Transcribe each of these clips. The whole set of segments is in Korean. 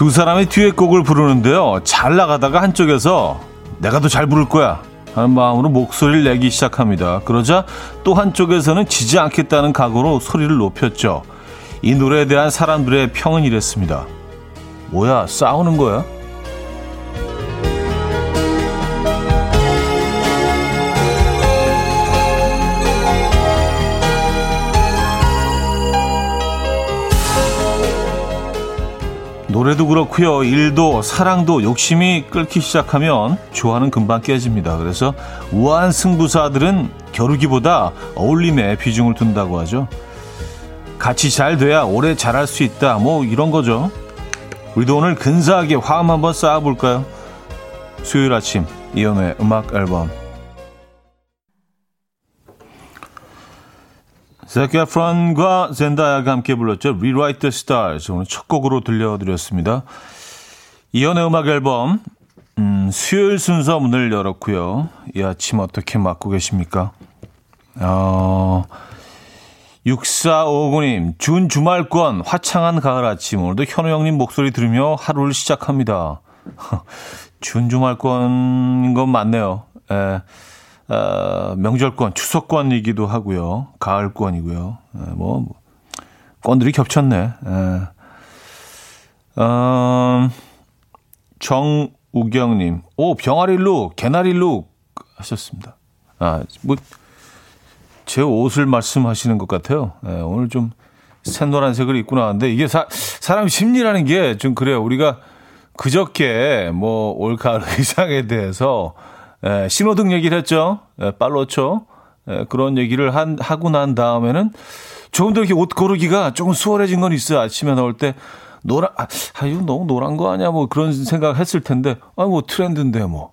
두 사람이 뒤에 곡을 부르는데요. 잘 나가다가 한쪽에서 내가 더 잘 부를 거야 하는 마음으로 목소리를 내기 시작합니다. 그러자 또 한쪽에서는 지지 않겠다는 각오로 소리를 높였죠. 이 노래에 대한 사람들의 평은 이랬습니다. 뭐야, 싸우는 거야? 노래도 그렇고요. 일도 사랑도 욕심이 끓기 시작하면 조화는 금방 깨집니다. 그래서 우아한 승부사들은 겨루기보다 어울림에 비중을 둔다고 하죠. 같이 잘 돼야 오래 잘할 수 있다. 뭐 이런 거죠. 우리도 오늘 근사하게 화음 한번 쌓아볼까요? 수요일 아침 이연의 음악 앨범 자키 에프런과 젠다야가 함께 불렀죠. Rewrite the Stars. 오늘 첫 곡으로 들려드렸습니다. 이연의 음악 앨범 음, 수요일 순서 문을 열었고요. 이 아침 어떻게 맞고 계십니까? 어, 6459님, 준 주말권, 화창한 가을 아침. 오늘도 현우 형님 목소리 들으며 하루를 시작합니다. 준 주말권인 건 맞네요. 예. 어, 명절권, 추석권이기도 하고요. 가을권이고요. 에, 예, 뭐, 뭐, 권들이 겹쳤네. 에. 예. 어, 정우경님, 오, 병아리 룩, 개나리 룩 하셨습니다. 아, 뭐, 제 옷을 말씀하시는 것 같아요. 에, 예, 오늘 좀 새노란색을 입고 나왔는데, 이게 사, 사람 심리라는 게 좀 그래요. 우리가 그저께 뭐, 올 가을 의상에 대해서 에, 예, 신호등 얘기를 했죠. 에, 예, 빨로초. 에, 예, 그런 얘기를 한, 하고 난 다음에는 조금 더 이렇게 옷 고르기가 조금 수월해진 건 있어요. 아침에 나올 때. 노란, 아, 아, 이거 너무 노란 거 아니야? 뭐 그런 생각 했을 텐데, 아, 뭐 트렌드인데 뭐.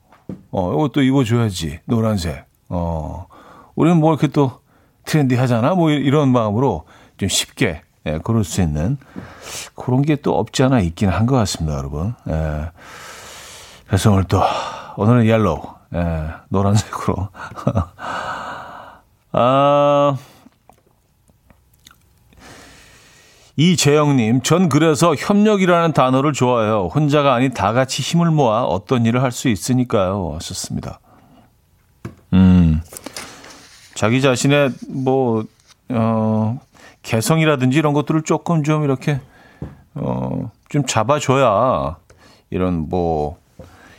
어, 이것도 입어줘야지. 노란색. 어, 우리는 뭐 이렇게 또 트렌디 하잖아? 뭐 이런 마음으로 좀 쉽게, 예, 고를 수 있는 그런 게 또 없지 않아 있긴 한 것 같습니다, 여러분. 예. 그래서 오늘 또, 오늘은 yellow. 예, 노란색으로. 아, 이재영님, 전 그래서 협력이라는 단어를 좋아해요. 혼자가 아닌 다 같이 힘을 모아 어떤 일을 할 수 있으니까요. 하셨습니다. 음, 자기 자신의 뭐, 어, 개성이라든지 이런 것들을 조금 좀 이렇게, 어, 좀 잡아줘야 이런 뭐,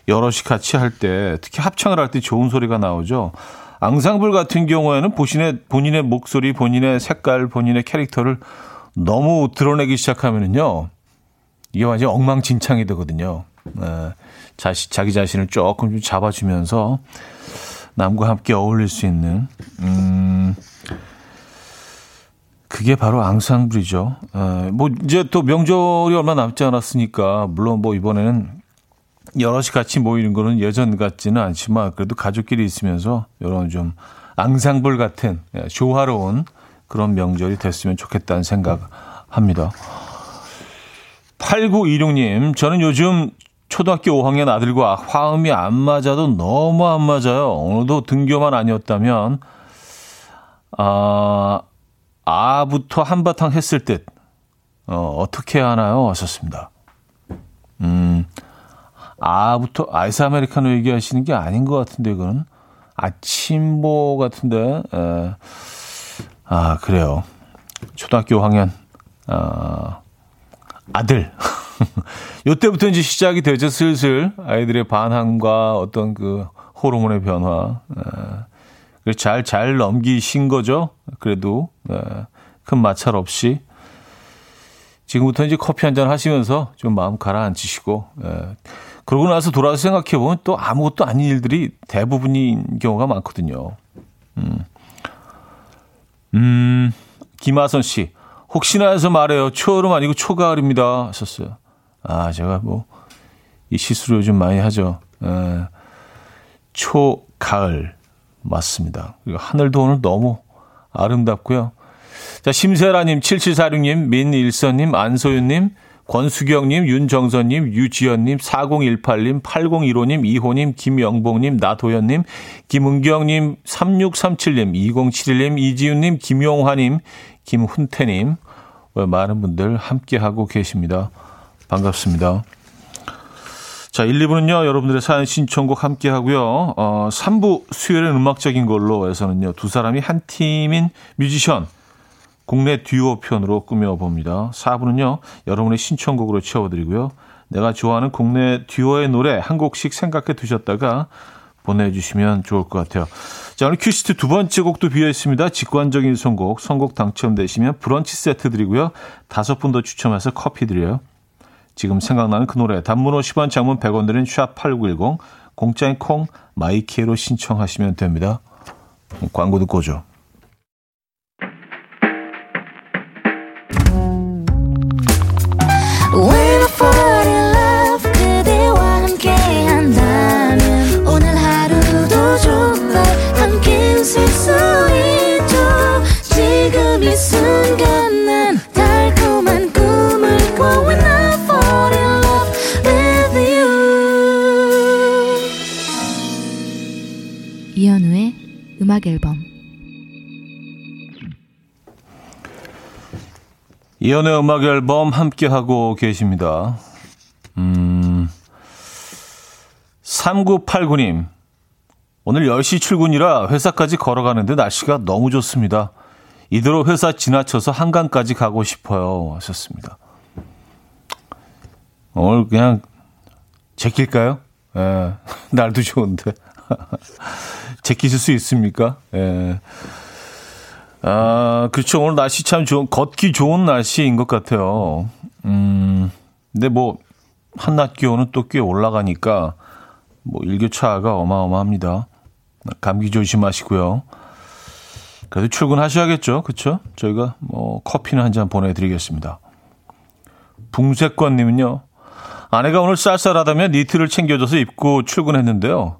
여럿이 같이 할 때 특히 합창을 할 때 좋은 소리가 나오죠. 앙상블 같은 경우에는 본인의, 본인의 목소리, 본인의 색깔, 본인의 캐릭터를 너무 드러내기 시작하면은요. 이게 완전 엉망진창이 되거든요. 네. 자시, 자기 자신을 조금 좀 잡아주면서 남과 함께 어울릴 수 있는, 음, 그게 바로 앙상블이죠. 에, 뭐, 이제 또 명절이 얼마 남지 않았으니까, 물론 뭐 이번에는 여럿이 같이 모이는 거는 예전 같지는 않지만 그래도 가족끼리 있으면서 이런 좀 앙상블 같은 예, 조화로운 그런 명절이 됐으면 좋겠다는 생각합니다. 8926님, 저는 요즘 초등학교 5학년 아들과 화음이 안 맞아도 너무 안 맞아요. 오늘도 등교만 아니었다면, 아, 아부터 한바탕 했을 듯, 어, 어떻게 하나요? 하셨습니다. 음, 아부터 아이스 아메리카노 얘기하시는 게 아닌 것 같은데 이거는. 아침보 같은데 에. 아 그래요. 초등학교 5학년 아, 아들. 요때부터 이제 시작이 되죠 슬슬. 아이들의 반항과 어떤 그 호르몬의 변화 잘잘 잘 넘기신 거죠. 그래도 에, 큰 마찰 없이. 지금부터 이제 커피 한 잔 하시면서 좀 마음 가라앉히시고 에, 그러고 나서 돌아서 생각해 보면 또 아무것도 아닌 일들이 대부분인 경우가 많거든요. 음. 음, 김하선 씨. 혹시나 해서 말해요. 초여름 아니고 초가을입니다. 하셨어요. 아, 제가 뭐, 이 시술을 요즘 많이 하죠. 에, 초가을. 맞습니다. 그리고 하늘도 오늘 너무 아름답고요. 자, 심세라님, 7746님, 민일선님, 안소윤님, 권수경님, 윤정선님, 유지연님, 4018님, 8015님, 이호님, 김영봉님, 나도현님, 김은경님, 3637님, 2071님, 이지윤님, 김용화님, 김훈태님, 많은 분들 함께하고 계십니다. 반갑습니다. 자, 1, 2부는요, 여러분들의 사연 신청곡 함께 하고요. 어, 3부 수요일은 음악적인 걸로 해서는요, 두 사람이 한 팀인 뮤지션, 국내 듀오 편으로 꾸며봅니다. 4부는요, 여러분의 신청곡으로 채워드리고요. 내가 좋아하는 국내 듀오의 노래 한 곡씩 생각해 두셨다가 보내주시면 좋을 것 같아요. 자, 오늘 큐시트 두 번째 곡도 비어 있습니다. 직관적인 선곡, 선곡 당첨되시면 브런치 세트 드리고요. 다섯 분 더 추첨해서 커피 드려요. 지금 생각나는 그 노래 단문 50원 장문 100원 드린 샵8910 공짜인 콩 마이케이로 신청하시면 됩니다. 광고 듣고 오죠. 이연의 음악 앨범 함께 하고 계십니다. 음. 3989님. 오늘 10시 출근이라 회사까지 걸어가는데 날씨가 너무 좋습니다. 이대로 회사 지나쳐서 한강까지 가고 싶어요. 하셨습니다. 오늘 그냥 제낄까요? 예, 날도 좋은데. 제끼실 수 있습니까? 예. 아, 그렇죠. 오늘 날씨 참 좋은, 걷기 좋은 날씨인 것 같아요. 음, 근데 뭐, 한낮 기온은 또 꽤 올라가니까, 뭐, 일교차가 어마어마합니다. 감기 조심하시고요. 그래도 출근하셔야겠죠. 그쵸? 저희가 뭐, 커피는 한 잔 보내드리겠습니다. 붕세권님은요, 아내가 오늘 쌀쌀하다면 니트를 챙겨줘서 입고 출근했는데요.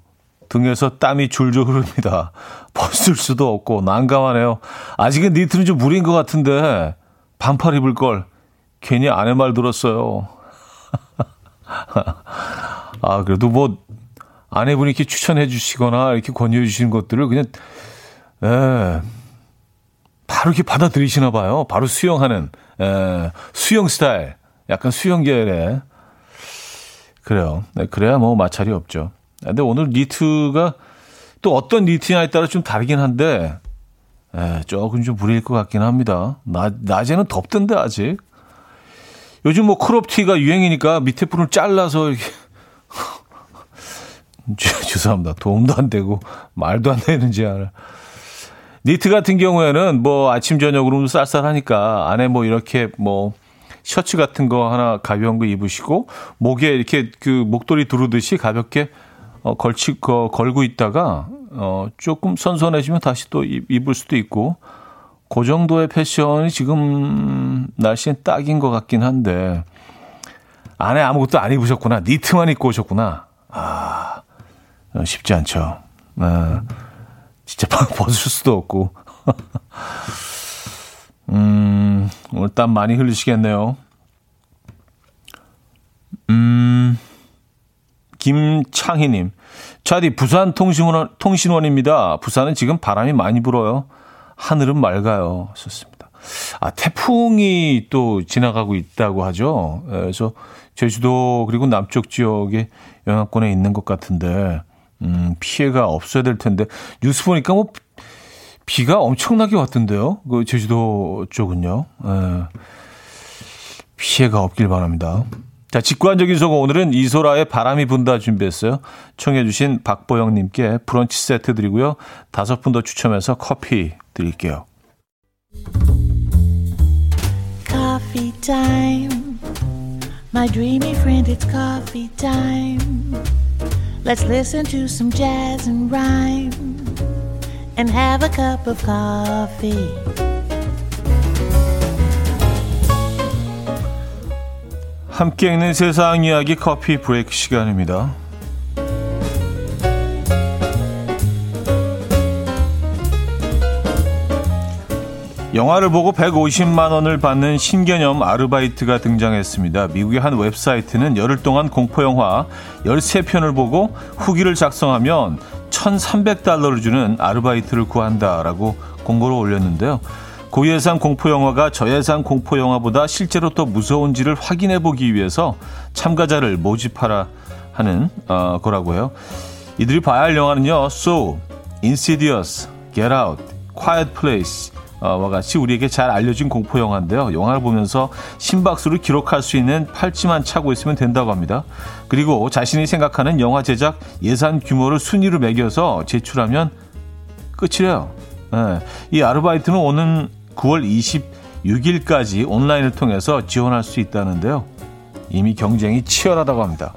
등에서 땀이 줄줄 흐릅니다. 벗을 수도 없고 난감하네요. 아직은 니트는 좀 무리인 것 같은데 반팔 입을 걸 괜히 아내 말 들었어요. 아 그래도 뭐 아내분이 이렇게 추천해 주시거나 이렇게 권유해 주시는 것들을 그냥 에 바로 이렇게 받아들이시나 봐요. 바로 수영하는 에, 수영 스타일, 약간 수영 계열의 그래요. 네, 그래야 뭐 마찰이 없죠. 근데 오늘 니트가 또 어떤 니트냐에 따라 좀 다르긴 한데, 에, 조금 좀 무리일 것 같긴 합니다. 나, 낮에는 덥던데, 아직. 요즘 뭐 크롭티가 유행이니까 밑에 부분을 잘라서 이렇게. 죄송합니다. 도움도 안 되고, 말도 안 되는지 알아. 니트 같은 경우에는 뭐 아침, 저녁으로 쌀쌀하니까 안에 뭐 이렇게 뭐 셔츠 같은 거 하나 가벼운 거 입으시고, 목에 이렇게 그 목도리 두르듯이 가볍게 어, 걸치, 거, 걸고 있다가, 어, 조금 선선해지면 다시 또 입을 수도 있고, 그 정도의 패션이 지금 날씨엔 딱인 것 같긴 한데, 안에 아무것도 안 입으셨구나. 니트만 입고 오셨구나. 아, 어, 쉽지 않죠. 아, 진짜 벗을 수도 없고. 음, 오늘 땀 많이 흘리시겠네요. 음, 김창희님, 차디 부산 통신원, 통신원입니다. 부산은 지금 바람이 많이 불어요. 하늘은 맑아요. 좋습니다. 아, 태풍이 또 지나가고 있다고 하죠. 예, 그래서 제주도 그리고 남쪽 지역에 영향권에 있는 것 같은데, 음, 피해가 없어야 될 텐데, 뉴스 보니까 뭐, 비가 엄청나게 왔던데요. 그 제주도 쪽은요. 예, 피해가 없길 바랍니다. 자, 직관적인 소고 오늘은 이소라의 바람이 분다 준비했어요. 청해주신 박보영님께 브런치 세트 드리고요. 다섯 분 더 추첨해서 커피 드릴게요. Coffee time. My dreamy friend, it's coffee time. Let's listen to some jazz and rhyme and have a cup of coffee. 함께 읽는 세상 이야기 커피 브레이크 시간입니다. 영화를 보고 150만 원을 받는 신개념 아르바이트가 등장했습니다. 미국의 한 웹사이트는 열흘 동안 공포 영화 13편을 보고 후기를 작성하면 1,300달러를 주는 아르바이트를 구한다라고 공고를 올렸는데요. 고예산 공포 영화가 저예산 공포 영화보다 실제로 더 무서운지를 확인해 보기 위해서 참가자를 모집하라 하는 어, 거라고 해요. 이들이 봐야 할 영화는요. So, Insidious, Get Out, Quiet Place 와 같이 우리에게 잘 알려진 공포 영화인데요. 영화를 보면서 심박수를 기록할 수 있는 팔찌만 차고 있으면 된다고 합니다. 그리고 자신이 생각하는 영화 제작 예산 규모를 순위로 매겨서 제출하면 끝이래요. 네. 이 아르바이트는 오는 9월 26일까지 온라인을 통해서 지원할 수 있다는데요. 이미 경쟁이 치열하다고 합니다.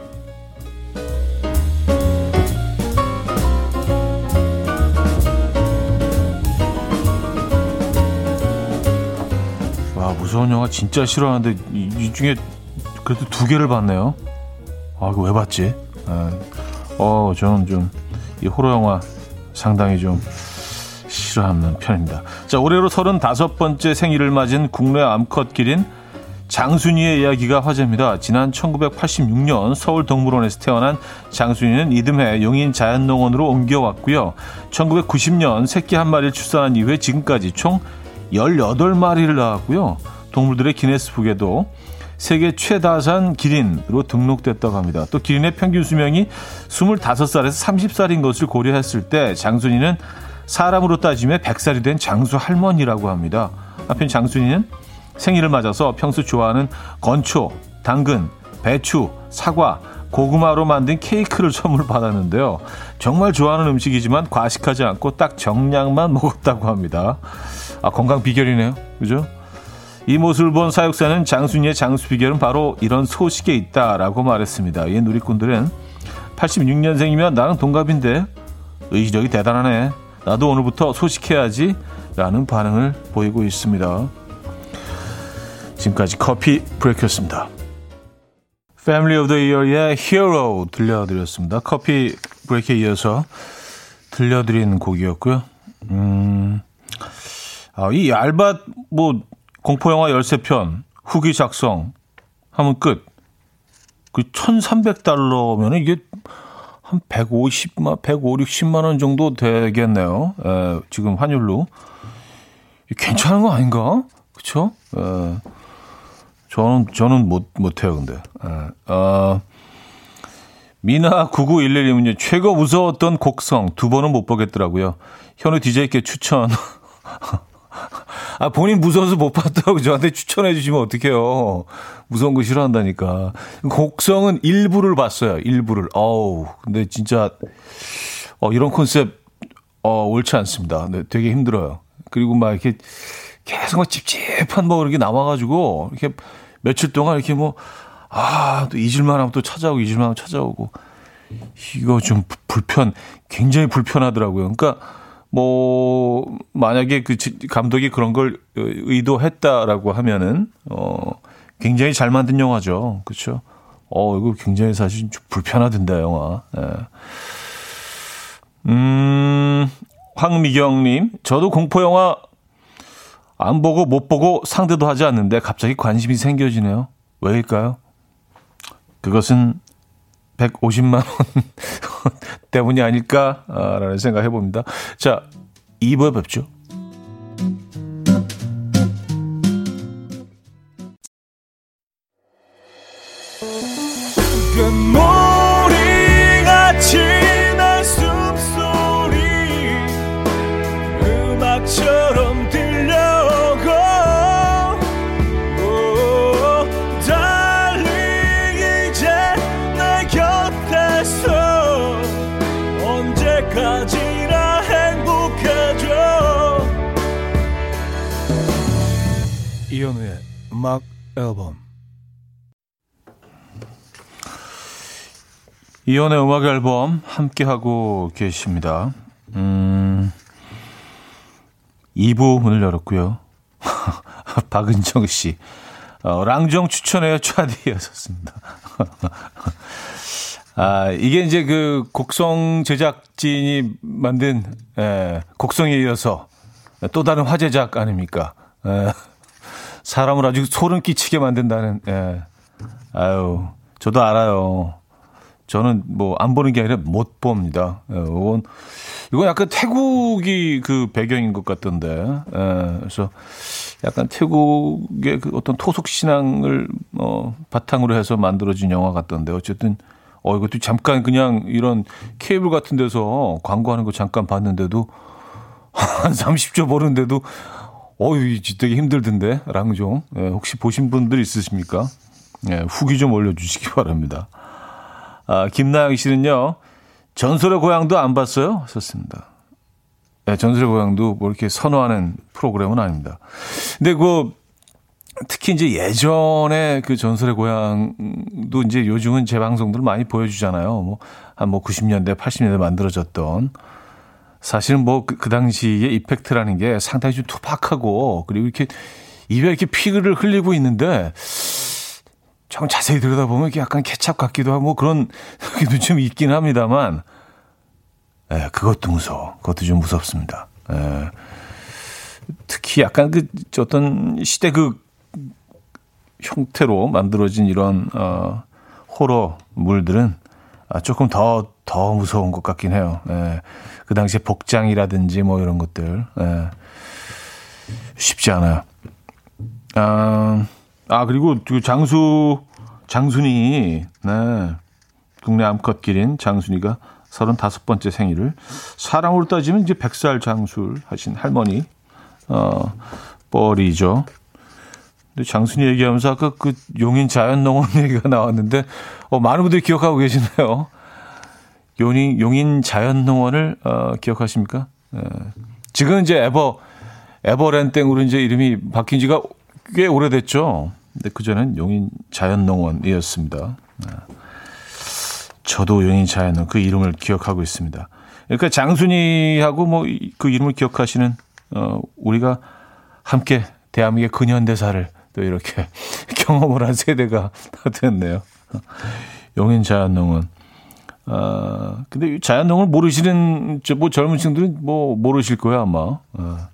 와 무서운 영화 진짜 싫어하는데 이, 이 중에 그래도 두 개를 봤네요. 아 이거 왜 봤지? 아, 어 저는 좀 이 호러 영화 상당히 좀 싫어하는 편입니다. 자 올해로 35번째 생일을 맞은 국내 암컷 기린 장순이의 이야기가 화제입니다. 지난 1986년 서울 동물원에서 태어난 장순이는 이듬해 용인 자연농원으로 옮겨왔고요. 1990년 새끼 한 마리를 출산한 이후에 지금까지 총 18마리를 낳았고요. 동물들의 기네스북에도 세계 최다산 기린으로 등록됐다고 합니다. 또 기린의 평균 수명이 25살에서 30살인 것을 고려했을 때 장순이는 사람으로 따지면 100살이 된 장수 할머니라고 합니다. 한편 장순이는 생일을 맞아서 평소 좋아하는 건초, 당근, 배추, 사과, 고구마로 만든 케이크를 선물 받았는데요. 정말 좋아하는 음식이지만 과식하지 않고 딱 정량만 먹었다고 합니다. 아, 건강 비결이네요. 그죠? 이 모습을 본 사육사는 장순이의 장수 비결은 바로 이런 소식에 있다라고 말했습니다. 이 누리꾼들은 86년생이면 나랑 동갑인데 의지력이 대단하네. 나도 오늘부터 소식해야지 라는 반응을 보이고 있습니다. 지금까지 커피 브레이크였습니다. Family of the Year의 Hero 들려드렸습니다. 커피 브레이크에 이어서 들려드린 곡이었고요. 음, 아, 이 얇아, 뭐, 공포영화 13편, 후기 작성 하면 끝. 그 1,300달러면 이게 한 150만, 150, 60만 원 정도 되겠네요. 에, 지금 환율로. 괜찮은 거 아닌가? 그쵸? 에, 저는, 저는 못, 못해요, 근데. 에, 어, 미나 9911님은요, 최고 무서웠던 곡성 두 번은 못 보겠더라고요. 현우 DJ께 추천. 아, 본인 무서워서 못 봤다고 저한테 추천해 주시면 어떡해요. 무서운 거 싫어한다니까. 곡성은 일부를 봤어요. 일부를. 어우, 근데 진짜, 어, 이런 컨셉, 어, 옳지 않습니다. 네, 되게 힘들어요. 그리고 막 이렇게 계속 막 찝찝한 뭐 이렇게 남아가지고, 이렇게 며칠 동안 이렇게 뭐, 아, 또 잊을만 하면 또 찾아오고, 잊을만 하면 찾아오고. 이거 좀 불편, 굉장히 불편하더라고요. 그러니까, 뭐 만약에 그 감독이 그런 걸 의도했다라고 하면은 어 굉장히 잘 만든 영화죠. 그렇죠? 어 이거 굉장히 사실 좀 불편하던데 영화. 예. 음 황미경 님, 저도 공포 영화 안 보고 못 보고 상대도 하지 않는데 갑자기 관심이 생겨지네요. 왜일까요? 그것은 150만 원 때문이 아닐까라는 생각 해 봅니다. 자, 2부에 뵙죠. 이현우의 음악 앨범 이현우의 음악 앨범 함께하고 계십니다. 음, 2부 문을 열었고요. 박은정 씨. 어, 랑정 추천해요. 차디였었습니다. 아, 이게 이제 그 곡성 제작진이 만든, 에, 곡성에 이어서 또 다른 화제작 아닙니까? 에, 사람을 아주 소름 끼치게 만든다는, 예. 아유, 저도 알아요. 저는 뭐 안 보는 게 아니라 못 봅니다. 예, 이건, 이건 약간 태국이 그 배경인 것 같던데. 예, 그래서 약간 태국의 그 어떤 토속 신앙을 어, 바탕으로 해서 만들어진 영화 같던데. 어쨌든 어, 이것도 잠깐 그냥 이런 케이블 같은 데서 광고하는 거 잠깐 봤는데도 한 30초 보는데도 어유 되게 힘들던데 랑종. 예, 혹시 보신 분들 있으십니까? 예, 후기 좀 올려주시기 바랍니다. 아, 김나영 씨는요. 전설의 고향도 안 봤어요? 썼습니다. 네, 전설의 고향도 뭐 이렇게 선호하는 프로그램은 아닙니다. 근데 그 특히 이제 예전에 그 전설의 고향도 이제 요즘은 재방송들 많이 보여주잖아요. 뭐, 한 뭐 90년대, 80년대 만들어졌던. 사실은 뭐 그, 그 당시의 이펙트라는 게 상당히 좀 투박하고 그리고 이렇게 입에 이렇게 피를 흘리고 있는데 조금 자세히 들여다보면 이게 약간 케찹 같기도 하고 뭐 그런 느낌도 좀 있긴 합니다만 예, 그것도 무서워. 그것도 좀 무섭습니다. 예. 특히 약간 그 어떤 시대 그 형태로 만들어진 이런 어 호러물들은 아, 조금 더, 더 무서운 것 같긴 해요. 예. 그 당시에 복장이라든지 뭐 이런 것들. 예. 쉽지 않아요. 아, 아, 그리고 그 장수, 장순이, 네. 국내 암컷 기린 장순이가 35번째 생일을 사랑으로 따지면 이제 100살 장술 하신 할머니, 어, 뻘이죠. 근데 장순이 얘기하면서 아까 그 용인 자연농원 얘기가 나왔는데, 어, 많은 분들이 기억하고 계시네요. 용인, 용인 자연농원을, 어, 기억하십니까? 예. 지금 이제 에버, 에버랜땡으로 이제 이름이 바뀐 지가 꽤 오래됐죠. 근데 그전엔 용인 자연농원이었습니다. 예. 저도 용인 자연농원 그 이름을 기억하고 있습니다. 그러니까 장순이하고 뭐 그 이름을 기억하시는, 어, 우리가 함께 대한민국의 근현대사를 또 이렇게 경험을 한 세대가 됐네요. 용인 자연농원. 아, 근데 자연농을 모르시는, 저, 뭐 젊은 층들은 뭐 모르실 거예요, 아마. 아,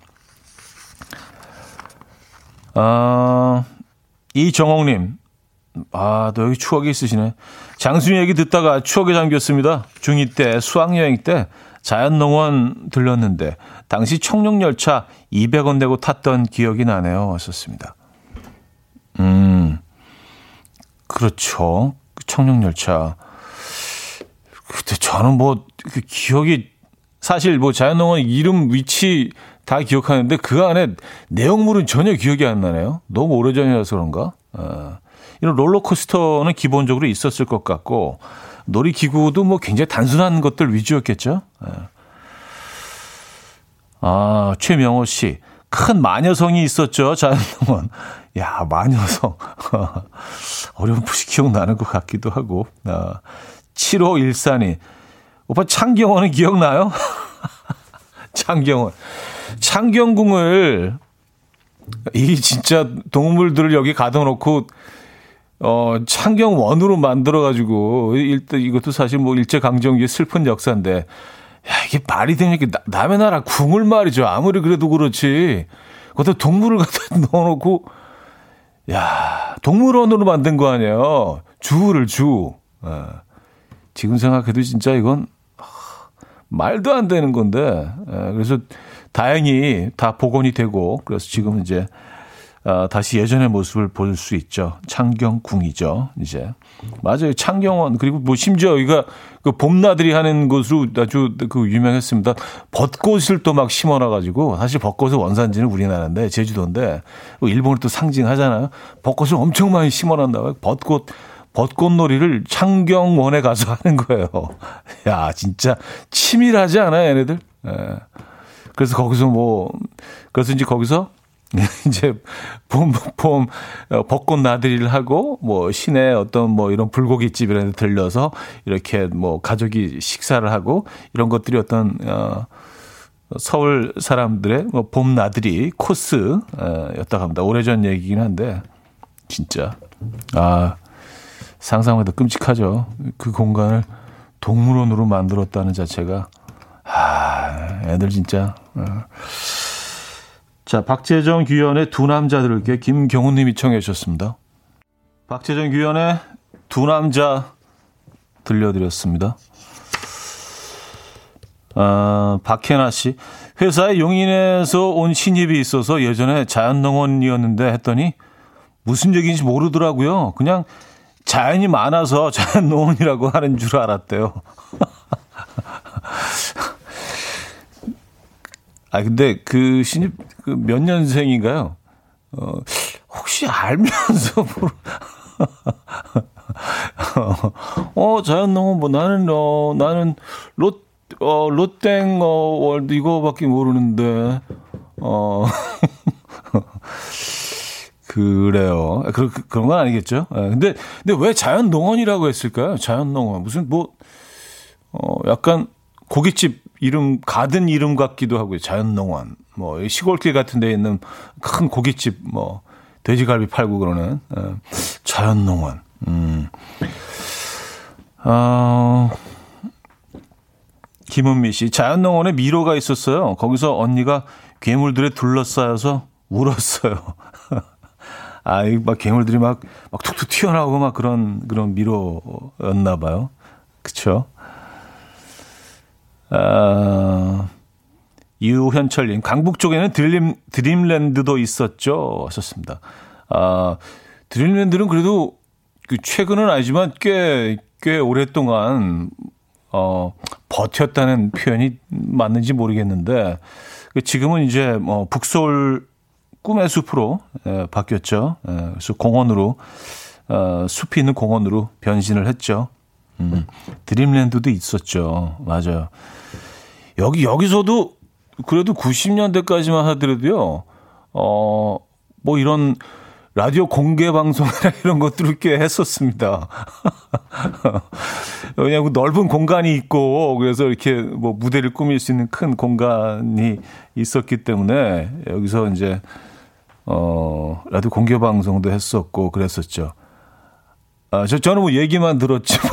아 이정옥님. 아, 너 여기 추억이 있으시네. 장순이 얘기 듣다가 추억에 잠겼습니다. 중2 때 수학여행 때 자연농원 들렀는데 당시 청룡열차 200원 내고 탔던 기억이 나네요. 왔었습니다. 음, 그렇죠. 청룡열차. 그때 저는 뭐, 그 기억이, 사실 뭐 자연농원 이름, 위치 다 기억하는데 그 안에 내용물은 전혀 기억이 안 나네요. 너무 오래전이라서 그런가? 어, 이런 롤러코스터는 기본적으로 있었을 것 같고, 놀이기구도 뭐 굉장히 단순한 것들 위주였겠죠. 어. 아, 최명호 씨. 큰 마녀성이 있었죠, 자연농원. 야, 마녀성. 어렴풋이 기억나는 것 같기도 하고. 아, 7514님. 오빠 창경원은 기억나요? 창경원. 창경궁을, 이 진짜 동물들을 여기 가둬놓고, 어, 창경원으로 만들어가지고, 일단 이것도 사실 뭐 일제 강점기의 슬픈 역사인데, 야, 이게 말이 되니까 남의 나라 궁을 말이죠. 아무리 그래도 그렇지. 거기다 동물을 갖다 넣어놓고, 야, 동물원으로 만든 거 아니에요. 주를 주. 예. 지금 생각해도 진짜 이건 말도 안 되는 건데. 예. 그래서 다행히 다 복원이 되고, 그래서 지금 이제 어, 다시 예전의 모습을 볼 수 있죠. 창경궁이죠. 이제 맞아요. 창경원 그리고 뭐 심지어 여기가 그 봄나들이 하는 곳으로 아주 그 유명했습니다. 벚꽃을 또 막 심어놔 가지고 사실 벚꽃의 원산지는 우리나라인데 제주도인데 뭐 일본을 또 상징하잖아요. 벚꽃을 엄청 많이 심어놨나 벚꽃 벚꽃놀이를 창경원에 가서 하는 거예요. 야 진짜 치밀하지 않아요, 얘네들? 예. 그래서 거기서 뭐 그래서 이제 거기서 이제 봄, 봄, 어, 벚꽃 나들이를 하고, 뭐, 시내 어떤 뭐 이런 불고기집 이런 데 들려서 이렇게 뭐 가족이 식사를 하고 이런 것들이 어떤, 어, 서울 사람들의 뭐 봄 나들이 코스, 어, 합니다. 오래전 얘기긴 한데, 진짜. 아, 상상해도 끔찍하죠. 그 공간을 동물원으로 만들었다는 자체가, 아, 애들 진짜, 어. 자, 박재정 규현의 두 남자들에게 김경훈 님이 청해 주셨습니다. 박재정 규현의 두 남자 들려드렸습니다. 아, 박혜나 씨. 회사에 용인에서 온 신입이 있어서 예전에 자연농원이었는데 했더니 무슨 얘기인지 모르더라고요. 그냥 자연이 많아서 자연 농원이라고 하는 줄 알았대요. 아, 근데 그 신입, 그 몇 년생인가요? 어, 혹시 알면서 모르, 어, 자연 농원 뭐 나는, 어, 나는 롯, 어, 롯땡, 어, 월드 이거밖에 모르는데, 어. 그래요. 그, 그, 그런 건 아니겠죠. 네, 근데, 근데 왜 자연 농원이라고 했을까요? 자연 농원. 무슨 뭐, 어, 약간 고깃집 이름, 가든 이름 같기도 하고요. 자연 농원. 뭐, 시골길 같은 데 있는 큰 고깃집, 뭐, 돼지갈비 팔고 그러는, 에, 예, 자연 농원. 음. 어, 김은미 씨, 자연 농원에 미로가 있었어요. 거기서 언니가 괴물들에 둘러싸여서 울었어요. 아, 막 괴물들이 막, 막 툭툭 튀어나오고 막 그런, 그런 미로였나 봐요. 그쵸? 아, 유현철님, 강북 쪽에는 드림, 드림랜드도 있었죠. 하셨습니다. 아, 드림랜드는 그래도 그 최근은 아니지만 꽤, 꽤 오랫동안, 어, 버텼다는 표현이 맞는지 모르겠는데, 그 지금은 이제 뭐 북서울 꿈의 숲으로 에, 바뀌었죠. 에, 그래서 공원으로 어, 숲이 있는 공원으로 변신을 했죠. 음, 드림랜드도 있었죠. 맞아요. 여기 여기서도 그래도 90년대까지만 하더라도요. 어, 뭐 이런 라디오 공개 방송이나 이런 것들을 꽤 했었습니다. 왜냐하면 넓은 공간이 있고 그래서 이렇게 뭐 무대를 꾸밀 수 있는 큰 공간이 있었기 때문에 여기서 이제 어, 라디오 공개 방송도 했었고 그랬었죠. 아, 저, 저는 뭐 얘기만 들었지만.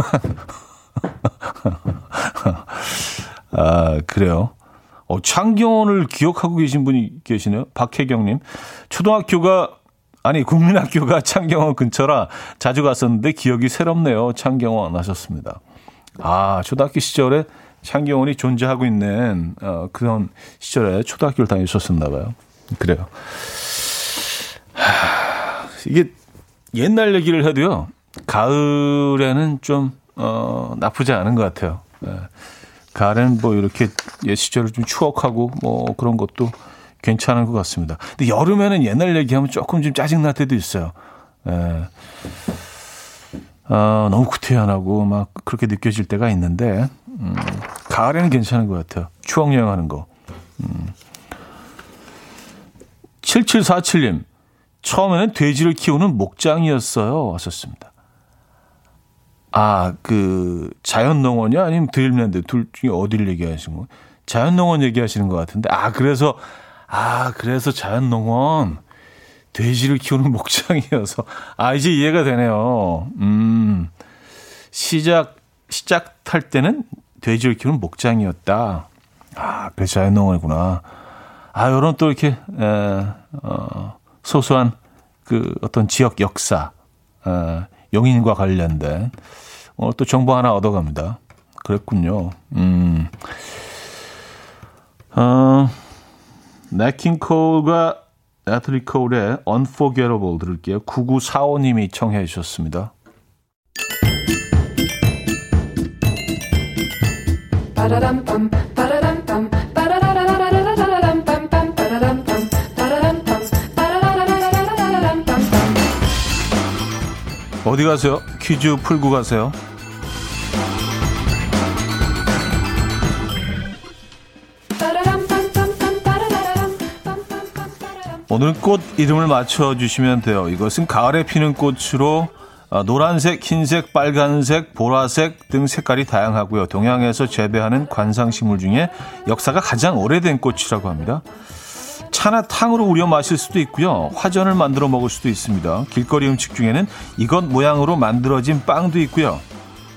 아, 그래요. 어, 창경원을 기억하고 계신 분이 계시네요. 박혜경님. 초등학교가, 아니, 국민학교가 창경원 근처라 자주 갔었는데 기억이 새롭네요. 창경원 하셨습니다. 아, 초등학교 시절에 창경원이 존재하고 있는, 어, 그런 시절에 초등학교를 다니셨었나 봐요. 그래요. 이게 옛날 얘기를 해도요, 가을에는 좀, 어, 나쁘지 않은 것 같아요. 예. 가을에는 뭐 이렇게 옛 시절을 좀 추억하고 뭐 그런 것도 괜찮은 것 같습니다. 근데 여름에는 옛날 얘기하면 조금 좀 짜증 날 때도 있어요. 예. 어, 너무 구태연하고 막 그렇게 느껴질 때가 있는데, 음, 가을에는 괜찮은 것 같아요. 추억 여행하는 거. 음. 7747님. 처음에는 돼지를 키우는 목장이었어요. 왔었습니다. 아, 그, 자연농원이요? 아니면 드림랜드? 둘 중에 어디를 얘기하시는 거예요? 자연농원 얘기하시는 것 같은데. 아, 그래서, 아, 그래서 자연농원. 돼지를 키우는 목장이어서. 아, 이제 이해가 되네요. 음, 시작, 시작할 때는 돼지를 키우는 목장이었다. 아, 그래서 자연농원이구나. 아, 요런 또 이렇게, 에, 어, 소소한 그 어떤 지역 역사, 어, 용인과 관련된 오늘 또 정보 하나 얻어갑니다. 그랬군요. 음. 어, 네킹 콜과 나트리 콜의 Unforgettable 들을게요. 9945님이 청해 주셨습니다. 어디 가세요? 퀴즈 풀고 가세요. 오늘 꽃 이름을 맞춰주시면 돼요. 이것은 가을에 피는 꽃으로 아, 노란색, 흰색, 빨간색, 보라색 등 색깔이 다양하고요. 동양에서 재배하는 관상식물 중에 역사가 가장 오래된 꽃이라고 합니다. 차나 탕으로 우려 마실 수도 있고요. 화전을 만들어 먹을 수도 있습니다. 길거리 음식 중에는 이것 모양으로 만들어진 빵도 있고요.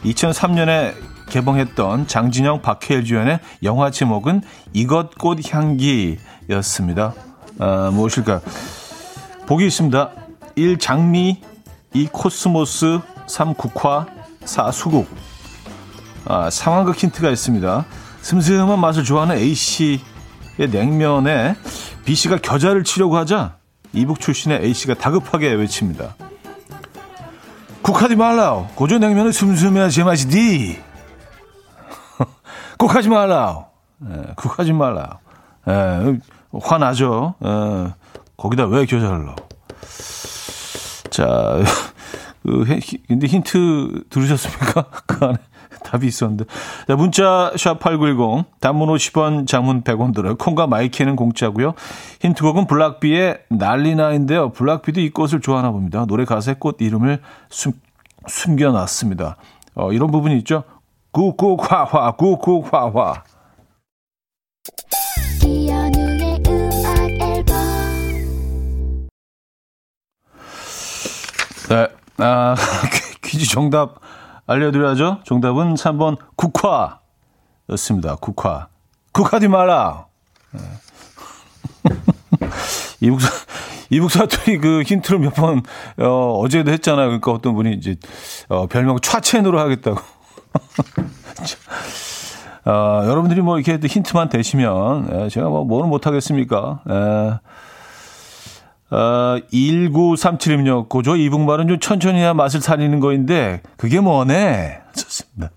2003년에 개봉했던 장진영 박해일 주연의 영화 제목은 이것 꽃 향기였습니다. 아, 무엇일까? 보기 있습니다. 1. 장미 2. 코스모스 3. 국화 4. 수국 아, 상황극 힌트가 있습니다. 슴슴한 맛을 좋아하는 A씨의 냉면에 B씨가 겨자를 치려고 하자 이북 출신의 A씨가 다급하게 외칩니다. 국하지 말라. 고조 냉면은 슴슴해야 제맛이디. 꼭 하지 말라. 예, 국하지 말라. 예, 화나죠. 예, 거기다 왜 겨자를 넣어? 자, 그, 근데 힌트 들으셨습니까? 그 안에 답이 있었는데. 자, 문자 샵8910 단문 50원 장문 100원 들어요. 콩과 마이케이는 공짜고요. 힌트곡은 블락비의 난리나인데요. 블락비도 이 꽃을 좋아하나 봅니다. 노래 가사에 꽃 이름을 숨, 숨겨놨습니다. 어, 이런 부분이 있죠. 구구화화 구구화화 네, 아, 퀴즈 정답 알려드려야죠. 정답은 3번 국화였습니다. 국화. 국화지 마라. 네. 이북사, 이북사투리 그 힌트를 몇 번, 어, 어제도 했잖아요. 그러니까 어떤 분이 이제, 어, 별명 차첸으로 하겠다고. 어, 여러분들이 뭐 이렇게 힌트만 되시면, 예, 제가 뭐, 뭐는 못하겠습니까? 예. 어, 1937님요. 고조 이북말은 좀 천천히 해야 맛을 살리는 거인데, 그게 뭐네? 좋습니다.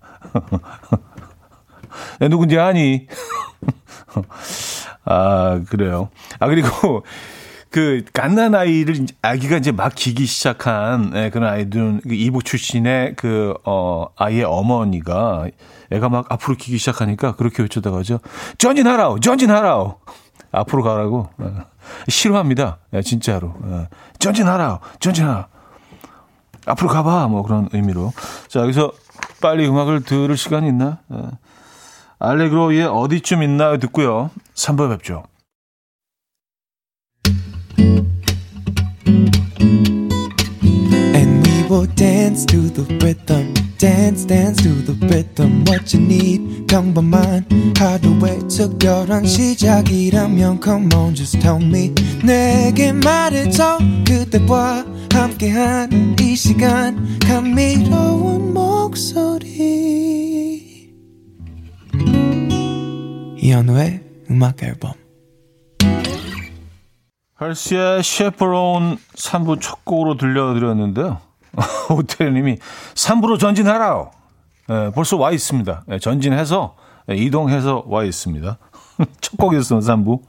야, 누군지 아니? 아, 그래요. 아, 그리고, 그, 갓난 아이를, 아기가 이제 막 기기 시작한, 예, 그런 아이들은, 그 이북 출신의 그, 어, 아이의 어머니가, 애가 막 앞으로 기기 시작하니까 그렇게 외쳐다가죠. 전진하라오! 전진하라오! 앞으로 가라고. 예. 싫어합니다. 예, 진짜로. 예. 전진하라. 전진하라. 앞으로 가봐. 뭐 그런 의미로. 자, 여기서 빨리 음악을 들을 시간이 있나? 예. 알레그로의 어디쯤 있나요? 듣고요. 3부 뵙죠. Dance dance to the rhythm what you need. 평범한 하루의 특별한 시작이라면 come on just tell me. 내게 말해줘 그대와 함께한 이 시간. 감미로운 목소리. 이현우의 음악 앨범. 헐시의 셰프론 3부 첫 곡으로 들려드렸는데요 호텔님이 3부로 전진하라. 예, 벌써 와 있습니다. 예, 전진해서 예, 이동해서 와 있습니다. 첫 곡이었어요, 3부.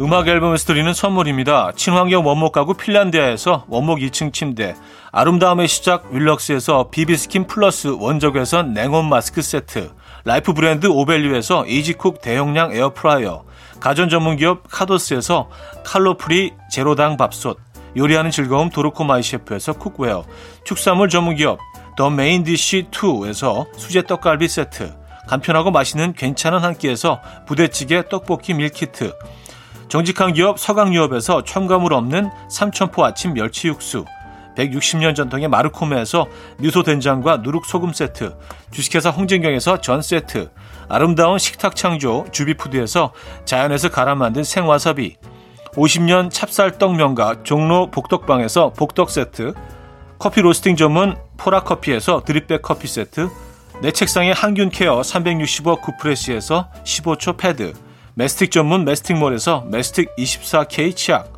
음악 앨범에서 드리는 선물입니다. 친환경 원목 가구 핀란디아에서 원목 2층 침대, 아름다움의 시작 윌럭스에서 비비스킨 플러스 원적외선 냉온 마스크 세트, 라이프 브랜드 오벨류에서 이지쿡 대용량 에어프라이어, 가전 전문기업 카도스에서 칼로프리 제로당 밥솥, 요리하는 즐거움 도르코 마이 셰프에서 쿡웨어, 축산물 전문기업 더 메인디시 2에서 수제 떡갈비 세트, 간편하고 맛있는 괜찮은 한 끼에서 부대찌개 떡볶이 밀키트, 정직한 기업 서강유업에서 첨가물 없는 삼천포 아침 멸치 육수, 160년 전통의 마르코메에서 미소 된장과 누룩 소금 세트, 주식회사 홍진경에서 전 세트, 아름다운 식탁 창조 주비푸드에서 자연에서 갈아 만든 생와사비, 50년 찹쌀떡 명가 종로 복덕방에서 복덕 세트, 커피 로스팅 전문 포라커피에서 드립백 커피 세트, 내 책상의 항균 케어 365 구프레시에서 15초 패드, 메스틱 전문 메스틱몰에서 메스틱 24K 치약,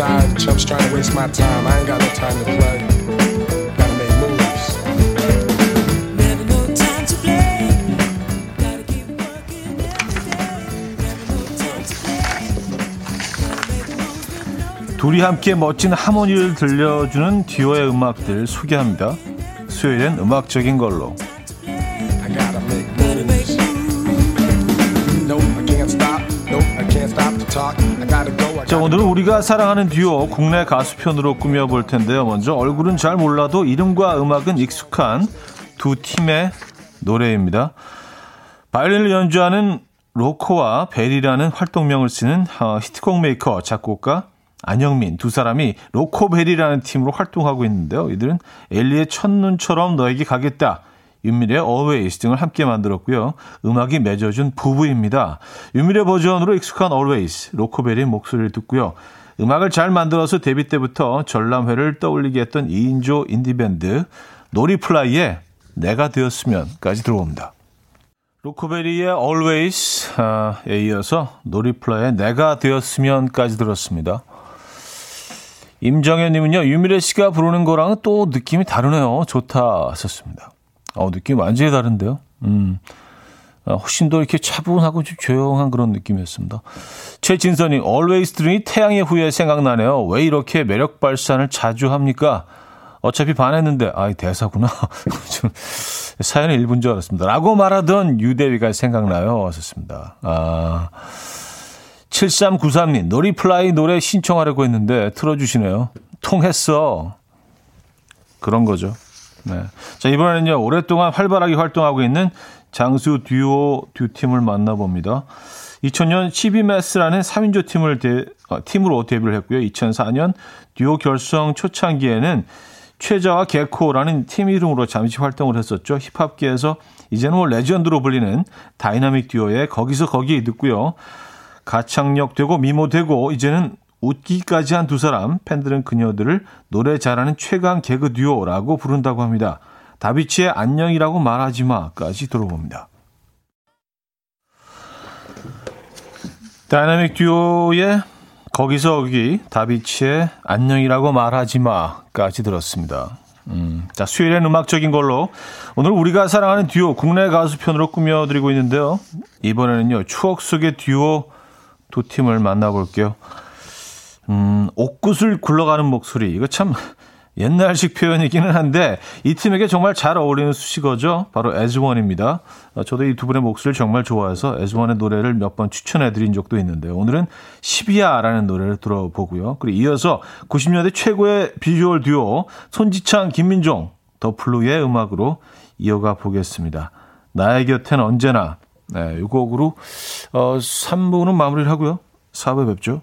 Tired. Chumps trying to waste my time. I ain't got no time to play. Gotta make moves. Never no time to play. Gotta keep working every day. Never no time to play. 둘이 함께 멋진 하모니를 들려주는 듀오의 음악들 소개합니다. 수요일엔 음악적인 걸로. 자, 오늘은 우리가 사랑하는 듀오 국내 가수 편으로 꾸며볼 텐데요. 먼저 얼굴은 잘 몰라도 이름과 음악은 익숙한 두 팀의 노래입니다. 바이올린을 연주하는 로코와 베리라는 활동명을 쓰는 어, 히트곡 메이커 작곡가 안영민 두 사람이 로코베리라는 팀으로 활동하고 있는데요. 이들은 에일리의 첫눈처럼 너에게 가겠다. 윤미래의 Always 등을 함께 만들었고요. 음악이 맺어준 부부입니다. 윤미래 버전으로 익숙한 Always, 로코베리의 목소리를 듣고요. 음악을 잘 만들어서 데뷔 때부터 전람회를 떠올리게 했던 2인조 인디밴드 노리플라이의 내가 되었으면까지 들어옵니다. 로코베리의 Always에 이어서 노리플라이의 내가 되었으면까지 들었습니다. 임정현님은요, 유미래 씨가 부르는 거랑은 또 느낌이 다르네요. 좋다 썼습니다. 어, 느낌 완전히 다른데요. 음, 어, 훨씬 더 이렇게 차분하고 좀 조용한 그런 느낌이었습니다. 최진선 님 Always 들으니 태양의 후예 생각나네요. 왜 이렇게 매력 발산을 자주 합니까? 어차피 반했는데, 아이, 대사구나. 좀, 사연의 일부인 줄 알았습니다. 라고 말하던 유대위가 생각나요. 왔었습니다. 아, 7393님, 놀이플라이 노래 신청하려고 했는데 틀어주시네요. 통했어. 그런 거죠. 네. 자, 이번에는요, 오랫동안 활발하게 활동하고 있는 장수 듀오 두 팀을 만나봅니다. 2000년 12매스라는 3인조 팀을 대, 어, 팀으로 데뷔를 했고요. 2004년 듀오 결성 초창기에는 최자와 개코라는 팀 이름으로 잠시 활동을 했었죠. 힙합계에서 이제는 뭐 레전드로 불리는 다이나믹 듀오의 거기서 거기 듣고요. 가창력 되고 미모 되고 이제는 웃기까지 한 두 사람 팬들은 그녀들을 노래 잘하는 최강 개그 듀오라고 부른다고 합니다. 다비치의 안녕이라고 말하지 마까지 들어봅니다. 다이나믹 듀오의 거기서 거기 다비치의 안녕이라고 말하지 마까지 들었습니다. 음, 자 수요일엔 음악적인 걸로 오늘 우리가 사랑하는 듀오 국내 가수 편으로 꾸며드리고 있는데요. 이번에는요 추억 속의 듀오 두 팀을 만나볼게요. 음, 옥구슬 굴러가는 목소리. 이거 참 옛날식 표현이기는 한데 이 팀에게 정말 잘 어울리는 수식어죠. 바로 애즈원입니다. 어, 저도 이 두 분의 목소리를 정말 좋아해서 에즈원의 노래를 몇 번 추천해드린 적도 있는데요. 오늘은 12야라는 노래를 들어보고요. 그리고 이어서 90년대 최고의 비주얼 듀오 손지창, 김민종, 더 플루의 음악으로 이어가 보겠습니다. 나의 곁엔 언제나 네, 이 곡으로 어, 3부는 마무리를 하고요. 4부에 뵙죠.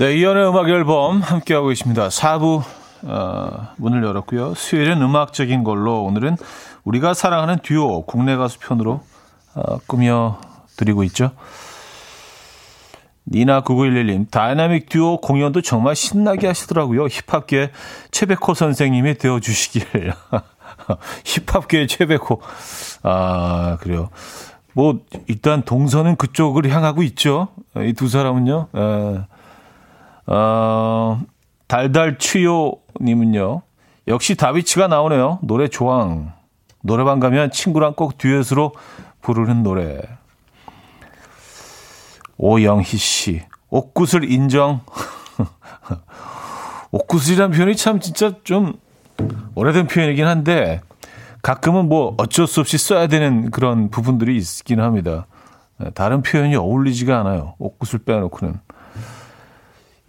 네, 이현우의 음악 앨범 함께하고 계십니다. 4부 어, 문을 열었고요. 수요일은 음악적인 걸로 오늘은 우리가 사랑하는 듀오 국내 가수 편으로 어, 꾸며 드리고 있죠. 니나 9911님, 다이나믹 듀오 공연도 정말 신나게 하시더라고요. 힙합계 최백호 선생님이 되어 주시길. 힙합계의 최백호. 아, 그래요. 뭐, 일단 동선은 그쪽을 향하고 있죠. 이 두 사람은요. 에, 어, 달달 추요님은요. 역시 다비치가 나오네요. 노래 조항. 노래방 가면 친구랑 꼭 듀엣으로 부르는 노래. 오영희 씨. 옥구슬 인정. 옥구슬이란 표현이 참 진짜 좀 오래된 표현이긴 한데 가끔은 뭐 어쩔 수 없이 써야 되는 그런 부분들이 있긴 합니다. 다른 표현이 어울리지가 않아요. 옥구슬 빼놓고는.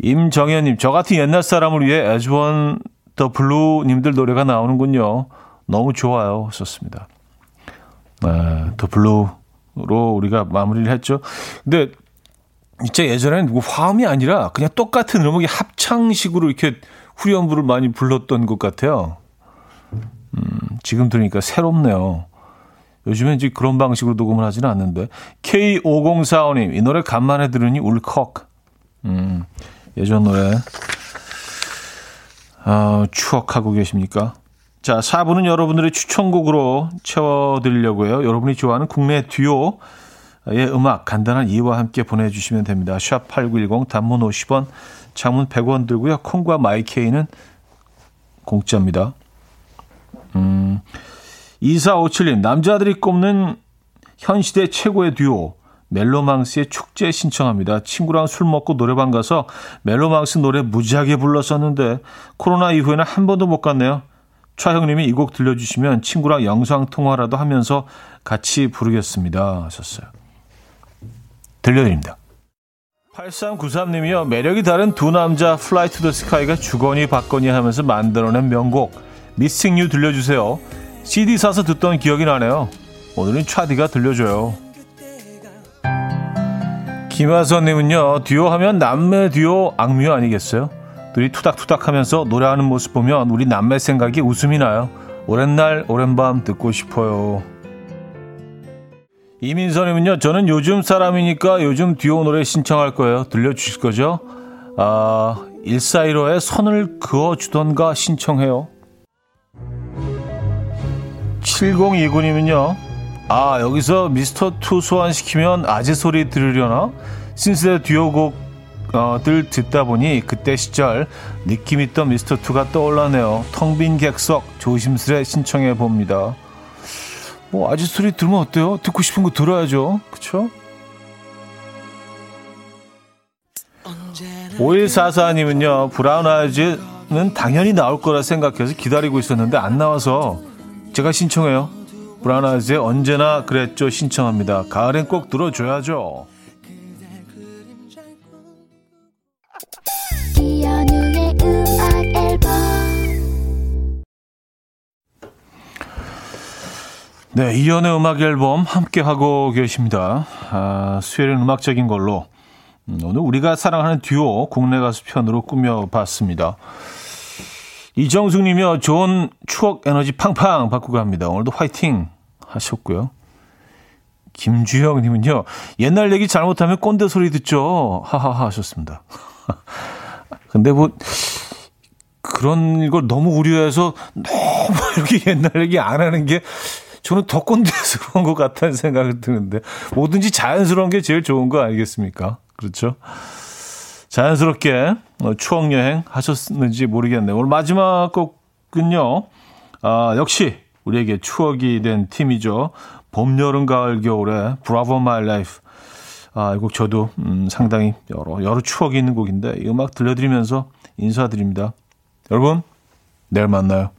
임정현님, 저 같은 옛날 사람을 위해 에즈원 더 블루님들 노래가 나오는군요. 너무 좋아요. 썼습니다. 네, 더 블루로 우리가 마무리를 했죠. 근데 진짜 예전에는 뭐 화음이 아니라 그냥 똑같은 음악이 합창식으로 이렇게 후렴부를 많이 불렀던 것 같아요. 음, 지금 들으니까 새롭네요. 요즘엔 이제 그런 방식으로 녹음을 하지는 않는데. K5045님, 이 노래 간만에 들으니 울컥. 음, 예전 노래. 어, 추억하고 계십니까? 자, 4부는 여러분들의 추천곡으로 채워드리려고요. 여러분이 좋아하는 국내 듀오 음악 간단한 이유와 함께 보내주시면 됩니다. 샵 8910 단문 50원, 장문 100원 들고요. 콩과 마이케이는 공짜입니다. 음, 2457님, 남자들이 꼽는 현 시대 최고의 듀오, 멜로망스의 축제 신청합니다. 친구랑 술 먹고 노래방 가서 멜로망스 노래 무지하게 불렀었는데 코로나 이후에는 한 번도 못 갔네요. 차 형님이 이 곡 들려주시면 친구랑 영상 통화라도 하면서 같이 부르겠습니다. 하셨어요. 들려드립니다. 8393님이요. 매력이 다른 두 남자 플라이 투 더 스카이가 주거니 받거니 하면서 만들어낸 명곡 Missing You 들려주세요. CD 사서 듣던 기억이 나네요. 오늘은 차디가 들려줘요. 김하선님은요. 듀오 하면 남매 듀오 악뮤 아니겠어요? 둘이 투닥투닥 하면서 노래하는 모습 보면 우리 남매 생각이 웃음이 나요. 오랜 날 오랜 밤 듣고 싶어요. 이민선님은요. 저는 요즘 사람이니까 요즘 듀오 노래 신청할 거예요. 들려주실 거죠? 아, 1415의 선을 그어주던가 신청해요. 7029님은요. 아, 여기서 미스터 투 소환시키면 아재 소리 들으려나? 신스의 듀오곡 어, 들 듣다 보니 그때 시절 느낌 있던 미스터 투가 떠올라네요. 텅 빈 객석 조심스레 신청해 봅니다. 뭐 아재 소리 들으면 어때요? 듣고 싶은 거 들어야죠. 그쵸? 5144님은요, 브라운 아이즈는 당연히 나올 거라 생각해서 기다리고 있었는데 안 나와서 제가 신청해요. 브라운 아이즈의 언제나 그랬죠 신청합니다. 가을엔 꼭 들어줘야죠. 네, 이연의 음악 앨범 함께 하고 계십니다. 아, 수요일은 음악적인 걸로 음, 오늘 우리가 사랑하는 듀오 국내 가수 편으로 꾸며봤습니다. 이정숙 님이요. 좋은 추억 에너지 팡팡 바꾸고 갑니다. 오늘도 화이팅 하셨고요. 김주영 님은요. 옛날 얘기 잘못하면 꼰대 소리 듣죠. 하하하 하셨습니다. 근데 뭐 그런 걸 너무 우려해서 너무 이렇게 옛날 얘기 안 하는 게 저는 더 꼰대스러운 것 같다는 생각을 드는데 뭐든지 자연스러운 게 제일 좋은 거 아니겠습니까? 그렇죠? 자연스럽게 어, 추억 여행 하셨는지 모르겠네요. 오늘 마지막 곡은요. 아, 역시 우리에게 추억이 된 팀이죠. 봄, 여름, 가을, 겨울에 Bravo My Life. 아, 이 곡 저도 음, 상당히 여러 여러 추억이 있는 곡인데 이 음악 들려드리면서 인사드립니다. 여러분 내일 만나요.